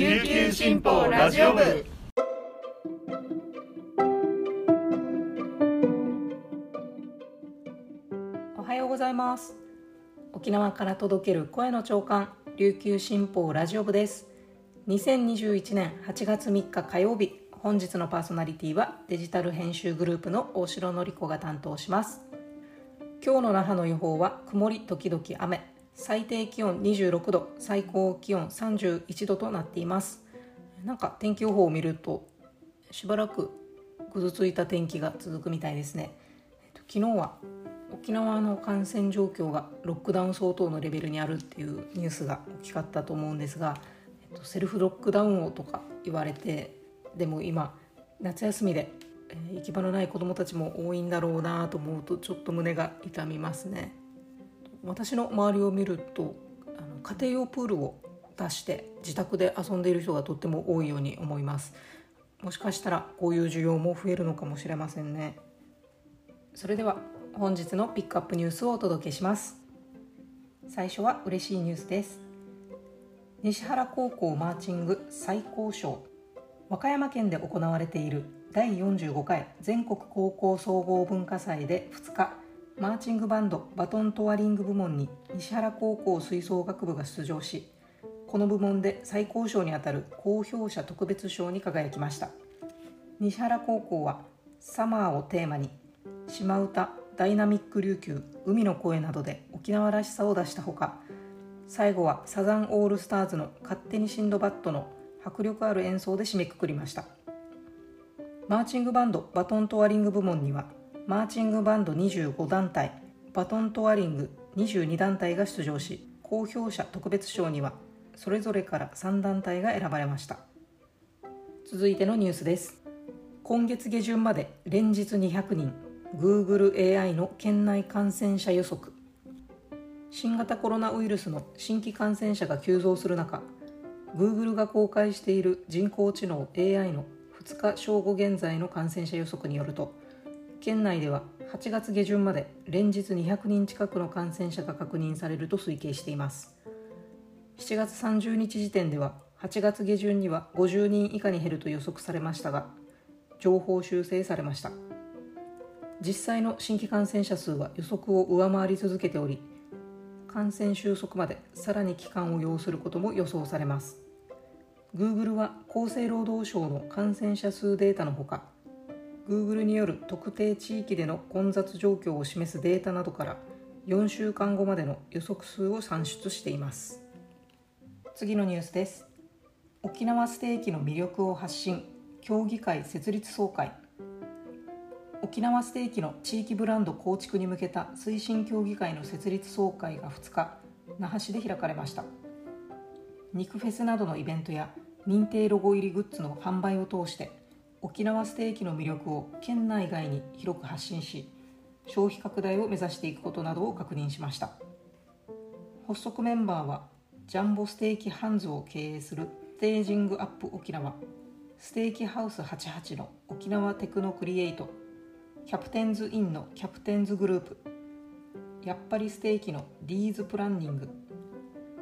琉球新報ラジオ部。おはようございます。沖縄から届ける声の長官琉球新報ラジオ部です。2021年8月3日火曜日本日のパーソナリティはデジタル編集グループの大城典子が担当します。今日の那覇の予報は曇り時々雨。最低気温26度最高気温31度となっています。なんか天気予報を見るとしばらくぐずついた天気が続くみたいですね。昨日は沖縄の感染状況がロックダウン相当のレベルにあるっていうニュースが大きかったと思うんですが、えっと、セルフロックダウンをとか言われてでも今夏休みで、えー行き場のない子どもたちも多いんだろうなと思うとちょっと胸が痛みますね。私の周りを見るとあの家庭用プールを出して自宅で遊んでいる人がとっても多いように思います。もしかしたらこういう需要も増えるのかもしれませんね。それでは本日のピックアップニュースをお届けします。最初は嬉しいニュースです。西原高校マーチング最高賞。和歌山県で行われている第45回全国高校総合文化祭で2日マーチングバンドバトントワリング部門に西原高校吹奏楽部が出場しこの部門で最高賞にあたる高評者特別賞に輝きました。西原高校は「サマー」をテーマに島唄ダイナミック琉球海の声などで沖縄らしさを出したほか最後はサザンオールスターズの「勝手にシンドバッド」の迫力ある演奏で締めくくりました。マーチングバンドバトントワリング部門にはマーチングバンド25団体バトントワリング22団体が出場し高評者特別賞にはそれぞれから3団体が選ばれました。続いてのニュースです。今月下旬まで連日200人 GoogleAI の県内感染者予測。新型コロナウイルスの新規感染者が急増する中 Google が公開している人工知能 AI の2日正午現在の感染者予測によると県内では8月下旬まで連日200人近くの感染者が確認されると推計しています。7月30日時点では8月下旬には50人以下に減ると予測されましたが情報修正されました。実際の新規感染者数は予測を上回り続けており感染収束までさらに期間を要することも予想されます。Google は厚生労働省の感染者数データのほか Google による特定地域での混雑状況を示すデータなどから4週間後までの予測数を算出しています。次のニュースです。沖縄ステーキの魅力を発信。協議会設立総会。沖縄ステーキの地域ブランド構築に向けた推進協議会の設立総会が2日那覇市で開かれました。肉フェスなどのイベントや認定ロゴ入りグッズの販売を通して沖縄ステーキの魅力を県内外に広く発信し消費拡大を目指していくことなどを確認しました。発足メンバーはジャンボステーキハンズを経営するステージングアップ沖縄ステーキハウス88の沖縄テクノクリエイトキャプテンズインのキャプテンズグループやっぱりステーキのリーズプランニング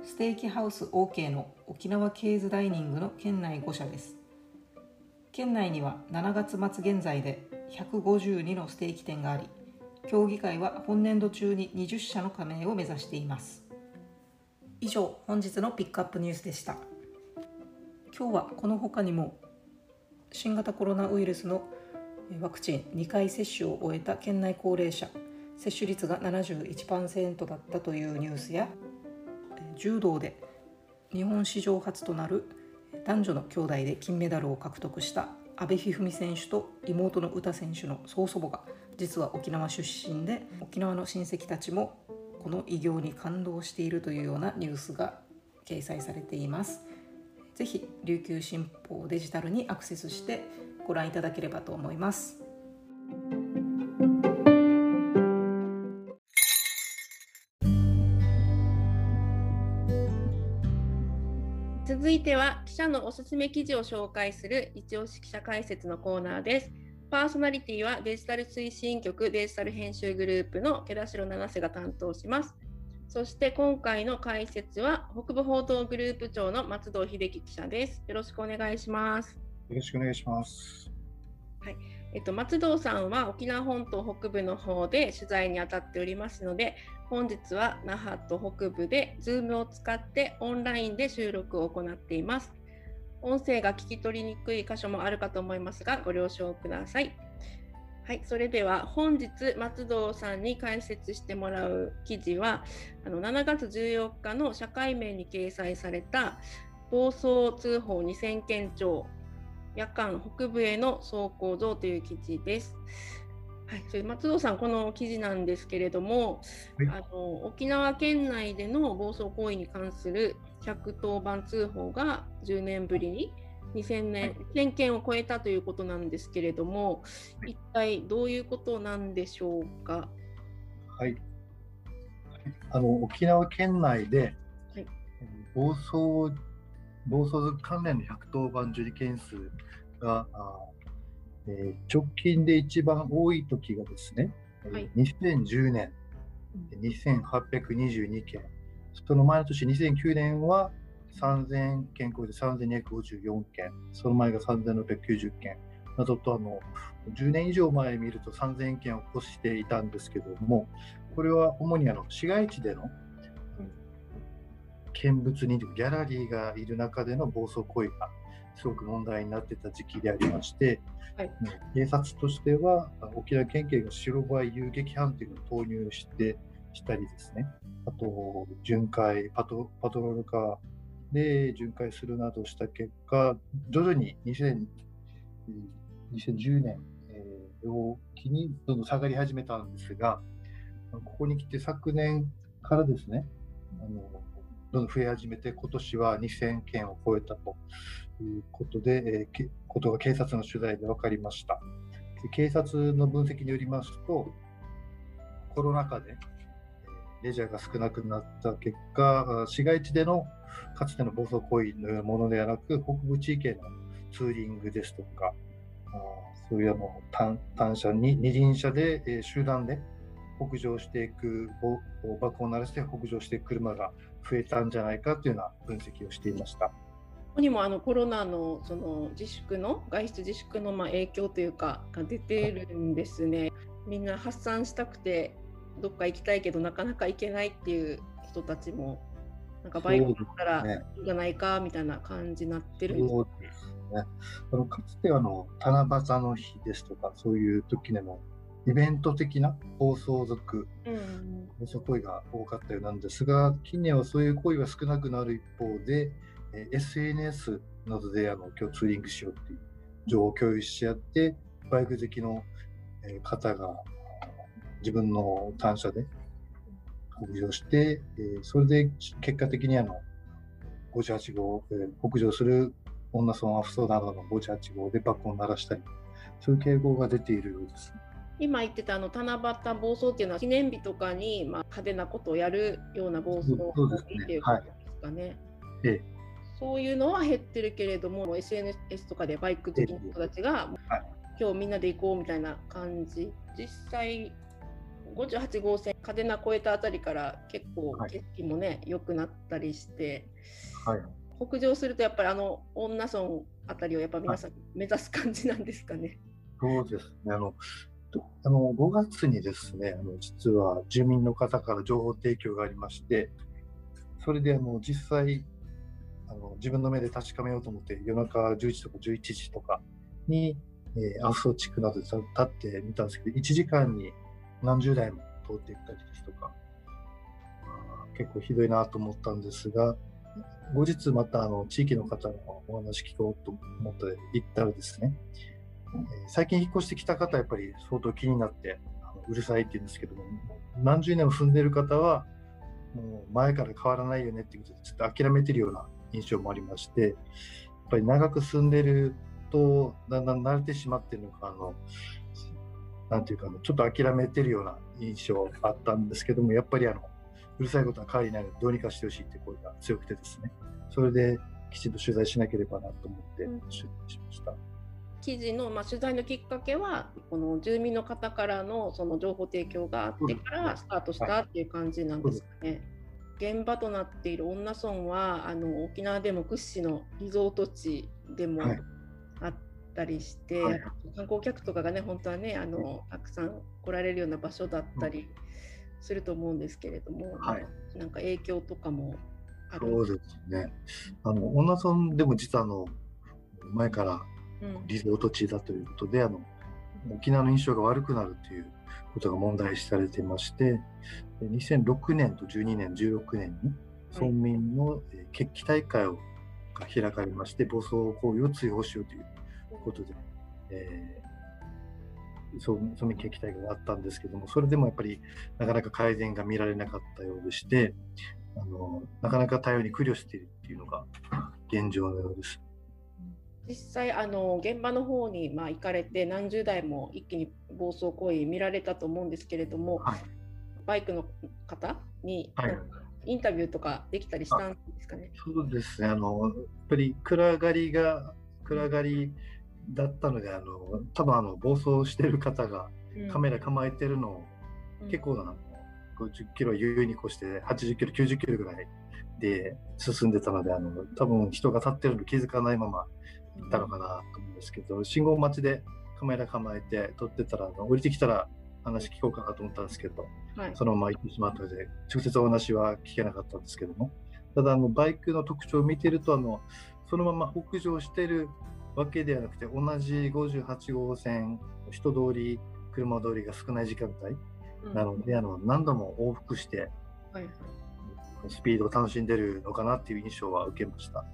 ステーキハウス OK の沖縄ケーズダイニングの県内5社です。県内には7月末現在で152のステーキ店があり協議会は本年度中に20社の加盟を目指しています。以上本日のピックアップニュースでした。今日はこの他にも新型コロナウイルスのワクチン2回接種を終えた県内高齢者接種率が71%だったというニュースや柔道で日本史上初となる男女の兄弟で金メダルを獲得した阿部一二三選手と妹の詩選手の曽祖母が実は沖縄出身で沖縄の親戚たちもこの偉業に感動しているというようなニュースが掲載されています。ぜひ琉球新報デジタルにアクセスしてご覧いただければと思います。ては記者のおすすめ記事を紹介する一押し記者解説のコーナーです。パーソナリティはデジタル推進局デジタル編集グループの毛田代七瀬が担当します。そして今回の解説は北部報道グループ長の松戸秀樹記者です。よろしくお願いします。よろしくお願いします。えっと、松戸さんは沖縄本島北部の方で取材に当たっておりますので本日は那覇と北部で Zoom を使ってオンラインで収録を行っています。音声が聞き取りにくい箇所もあるかと思いますがご了承ください。はい、それでは本日松戸さんに解説してもらう記事はあの7月14日の社会面に掲載された暴走通報2000件超夜間北部への走行像という記事です。はい、それ松戸さん、この記事なんですけれども、はいあの沖縄県内での暴走行為に関する110番通報が10年ぶりに2000年、1000件を超えたということなんですけれども、一体どういうことなんでしょうか？はい。あの沖縄県内で、はい暴走暴走族関連の110番受理件数が、えー直近で一番多い時がですね、えーはい。2010年2822件、その前の年2009年は3000件超えて3254件、その前が3690件。などとあの10年以上前見ると3000件を超していたんですけども、これは主にあの市街地での見物人というかギャラリーがいる中での暴走行為がすごく問題になってた時期でありまして、はい。警察としては沖縄県警が白バイ遊撃班というのを投入してしたりですね、あと巡回パト、パトロールカーで巡回するなどした結果、徐々に2000 2010年、えーを機にどんどん下がり始めたんですが、ここに来て昨年からですね、あのどんどん増え始めて、今年は2000件を超えたということで、えーけことが警察の取材で分かりました。警察の分析によりますと、コロナ禍でえーレジャーが少なくなった結果、あ市街地でのかつての暴走行為のようなものではなく、北部地域へのツーリングですとか、あそういうあの単単車に二輪車で、えー集団で北上していく、ぼ爆を鳴らして北上していく車が増えたんじゃないかというような分析をしていました。ここにもあのコロナのその自粛の外出自粛のまあ影響というかが出てるんですね。みんな発散したくてどっか行きたいけどなかなか行けないっていう人たちもなんかバイクだったらいいんじゃないかみたいな感じになってるんですそうですね。あのかつてあの七夕の日ですとか、そういう時でもイベント的な暴走族、うん暴走行為が多かったようなんですが、近年はそういう行為が少なくなる一方で、えー SNS などであの今日ツーリングしようっていう情報を共有し合って、バイク好きのえー方が自分の単車で北上して、えーそれで結果的にあの58号、えー北上する女村アフソなどの58号で爆音を鳴らしたり、そういう傾向が出ているようです。今言ってたあの七夕暴走っていうのは記念日とかにまあ派手なことをやるような暴走っていうことですかね。ええそういうのは減ってるけれども SNS とかでバイク好きな人たちが、はい今日みんなで行こうみたいな感じ実際58号線嘉手納越えたあたりから結構はい景色もね良、くなったりしてはい北上するとやっぱりあの女村あたりをやっぱ皆さん目指す感じなんですかね。そうですね。あの、とあの5月にですね、あの実は住民の方から情報提供がありまして、それであの実際あの、自分の目で確かめようと思って、夜中10時とか11時とかに、えー、阿蘇地区などで立ってみたんですけど、1時間に何十台も通っていったりですとか、結構ひどいなと思ったんですが、後日またあの地域の方のお話聞こうと思って行ったらですね、最近引っ越してきた方はやっぱり相当気になってあのうるさいって言うんですけども何十年も住んでる方はもう前から変わらないよねっていうことでちょっと諦めてるような印象もありましてやっぱり長く住んでるとだんだん慣れてしまってるのかあのなんていうかちょっと諦めてるような印象があったんですけどもやっぱりあのうるさいことは変わりないのでどうにかしてほしいって声が強くてですねそれできちんと取材しなければなと思ってうん取材しました。記事の、まあ、取材のきっかけはこの住民の方からのその情報提供があってからスタートしたっていう感じなんですかね。現場となっている恩納村はあの沖縄でも屈指のリゾート地でもあったりして、はい、観光客とかがね本当はねあのたくさん来られるような場所だったりすると思うんですけれども、はい、なんか影響とかもあるそうですね。あの恩納村でも実はあの前からリゾート地だということで、うん、あの沖縄の印象が悪くなるということが問題視されていまして2006年と12年16年に村民の決起大会をが開かれまして暴走行為を追放しようということで、えー、村民決起大会があったんですけどもそれでもやっぱりなかなか改善が見られなかったようでしてあのなかなか対応に苦慮しているっていうのが現状のようです。実際あの現場の方にまあ行かれて何十台も一気に暴走行為見られたと思うんですけれども、はい、バイクの方に、インタビューとかできたりしたんですかね？そうですね。あのやっぱり暗がりが暗がりだったのであの多分あの暴走してる方がカメラ構えてるのを、うん、結構な50キロ優に越して80キロ90キロぐらいで進んでたのであの多分人が立ってるの気づかないままたのかなと思うんですけど、信号待ちでカメラ構えて撮ってたら、降りてきたら話聞こうかなと思ったんですけど、はい、そのまま行ってしまったので、直接お話は聞けなかったんですけども、ただあのバイクの特徴を見てるとあの、そのまま北上してるわけではなくて、同じ58号線、人通り、車通りが少ない時間帯なので、うん、あの何度も往復して、はい、スピードを楽しんでるのかなっていう印象は受けました。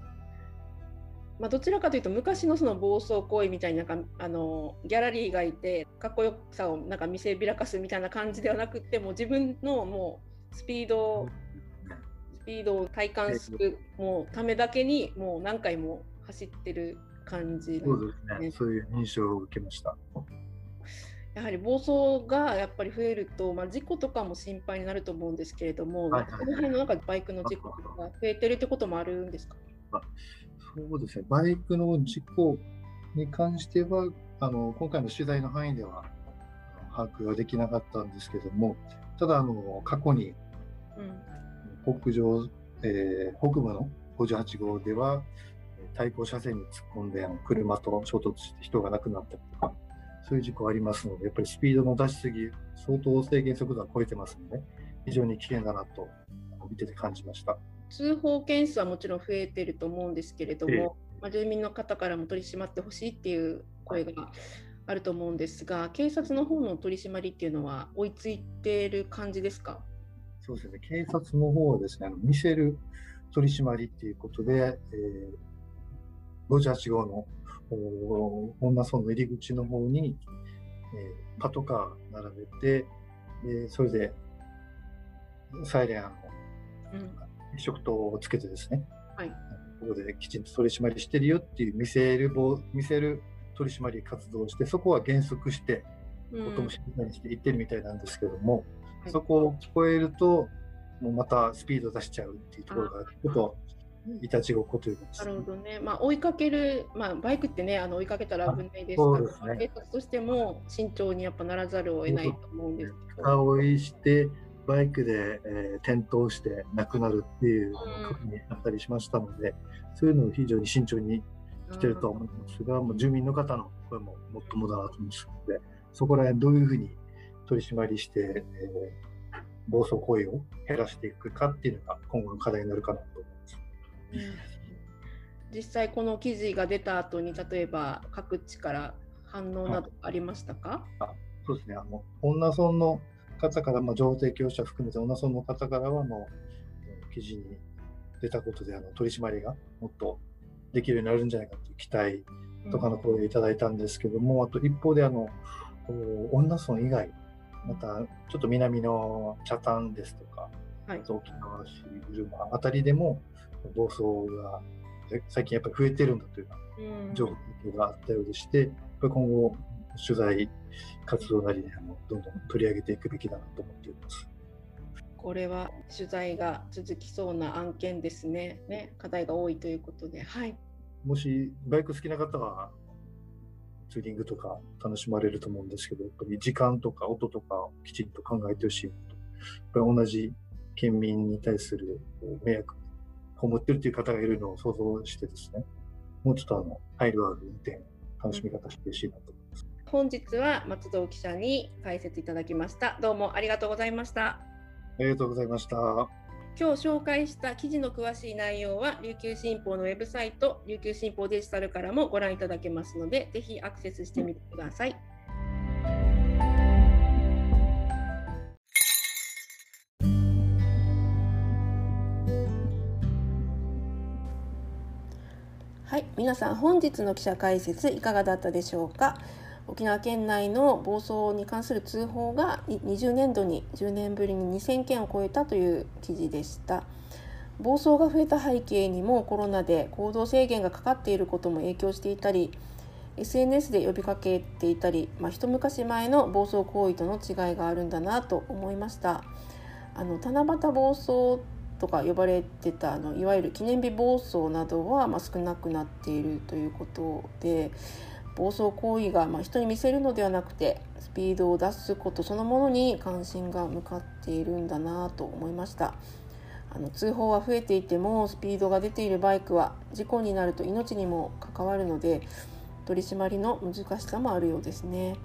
まあ、どちらかというと昔のその暴走行為みたいになんかあのギャラリーがいてかっこよさをなんか見せびらかすみたいな感じではなくても自分のもうスピードスピードを体感するもうためだけにもう何回も走ってる感じ、ね、そうですね。そういう印象を受けました。やはり暴走がやっぱり増えると、まあ、事故とかも心配になると思うんですけれども、はいはい、この辺のなんかバイクの事故とか増えてるってこともあるんですか？そうですね、バイクの事故に関しては、あの今回の取材の範囲では把握はできなかったんですけども、ただ、あの過去に、北上、えー、北部の58号では、対向車線に突っ込んであの車と衝突して人が亡くなったりとか、そういう事故ありますので、やっぱりスピードの出しすぎ、相当制限速度は超えてますので、非常に危険だなと見てて感じました。通報件数はもちろん増えていると思うんですけれども、まあ、住民の方からも取り締まってほしいっていう声があると思うんですが、警察の方の取り締まりっていうのは追いついている感じですか？そうですね、警察の方はですね、あの見せる取り締まりっていうことで、えー、58号の女村の入り口の方に、えー、パトカー並べて、えー、それでサイレンの、うん食灯をつけてですね、はい、ここできちんと取り締まりしてるよっていう見せる見せる取り締まり活動をしてそこは減速して音も静かにしていってるみたいなんですけども、うん、そこを聞こえるともうまたスピード出しちゃうっていうところがちょっといたちごっこというか、ね、なるほどね、まあ、追いかける、まあ、バイクってねあの追いかけたら危ないですから、ね、警察としても慎重にやっぱならざるを得ないと思うんですけど。追いしてバイクで、えー、転倒して亡くなるっていう過にあったりしましたので、うん、そういうのを非常に慎重にしてると思いますが、うん、もう住民の方の声ももっともだなと思いますので、そこら辺どういうふうに取り締まりして、えー、暴走行為を減らしていくかっていうのが今後の課題になるかなと思います。うん、実際この記事が出た後に例えば各地から反応などありましたか、あそうですね。あの恩納村の方から、まあ、情報提供者含めて、女村の方からはもう、記事に出たことで、あの取り締まりがもっとできるようになるんじゃないかという期待とかの声をいただいたんですけども、うん、あと一方で、あの、女村以外、またちょっと南の北谷ですとか、はい、沖縄市、うるまあたりでも暴走が最近やっぱり増えてるんだというような情報があったようでして、今後取材活動なりにあのどんどん取り上げていくべきだなと思っています。これは取材が続きそうな案件ですね。ね課題が多いということで、はい。もしバイク好きな方はツーリングとか楽しまれると思うんですけど、やっぱり時間とか音とかをきちんと考えてほしいと。やっぱり同じ県民に対する迷惑被ってるという方がいるのを想像してですね、もうちょっとあの配慮ある運転、楽しみ方してほしいなと。本日は松戸記者に解説いただきました。どうもありがとうございました。ありがとうございました。今日紹介した記事の詳しい内容は琉球新報のウェブサイト琉球新報デジタルからもご覧いただけますのでぜひアクセスしてみてください。はい、皆さん本日の記者解説いかがだったでしょうか？沖縄県内の暴走に関する通報が20年度に10年ぶりに2000件を超えたという記事でした。暴走が増えた背景にもコロナで行動制限がかかっていることも影響していたり SNS で呼びかけていたり、まあ、一昔前の暴走行為との違いがあるんだなと思いました。あの七夕暴走とか呼ばれてたあのいわゆる記念日暴走などは、まあ、少なくなっているということで暴走行為がま人に見せるのではなくてスピードを出すことそのものに関心が向かっているんだなと思いました。あの通報は増えていてもスピードが出ているバイクは事故になると命にも関わるので取り締まりの難しさもあるようですね、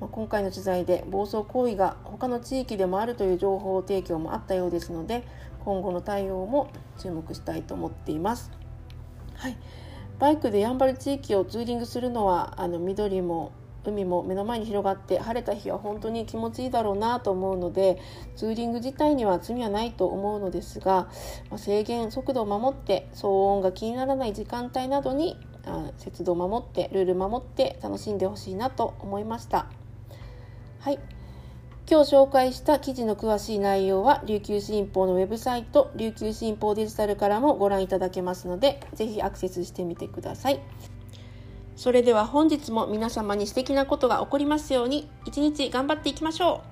まあ、今回の取材で暴走行為が他の地域でもあるという情報提供もあったようですので今後の対応も注目したいと思っています。はい。バイクでやんばる地域をツーリングするのはあの緑も海も目の前に広がって晴れた日は本当に気持ちいいだろうなと思うのでツーリング自体には罪はないと思うのですが、まあ、制限速度を守って騒音が気にならない時間帯などにあ節度を守ってルール守って楽しんでほしいなと思いました。はい今日紹介した記事の詳しい内容は琉球新報のウェブサイト琉球新報デジタルからもご覧いただけますのでぜひアクセスしてみてください。それでは本日も皆様に素敵なことが起こりますように一日頑張っていきましょう。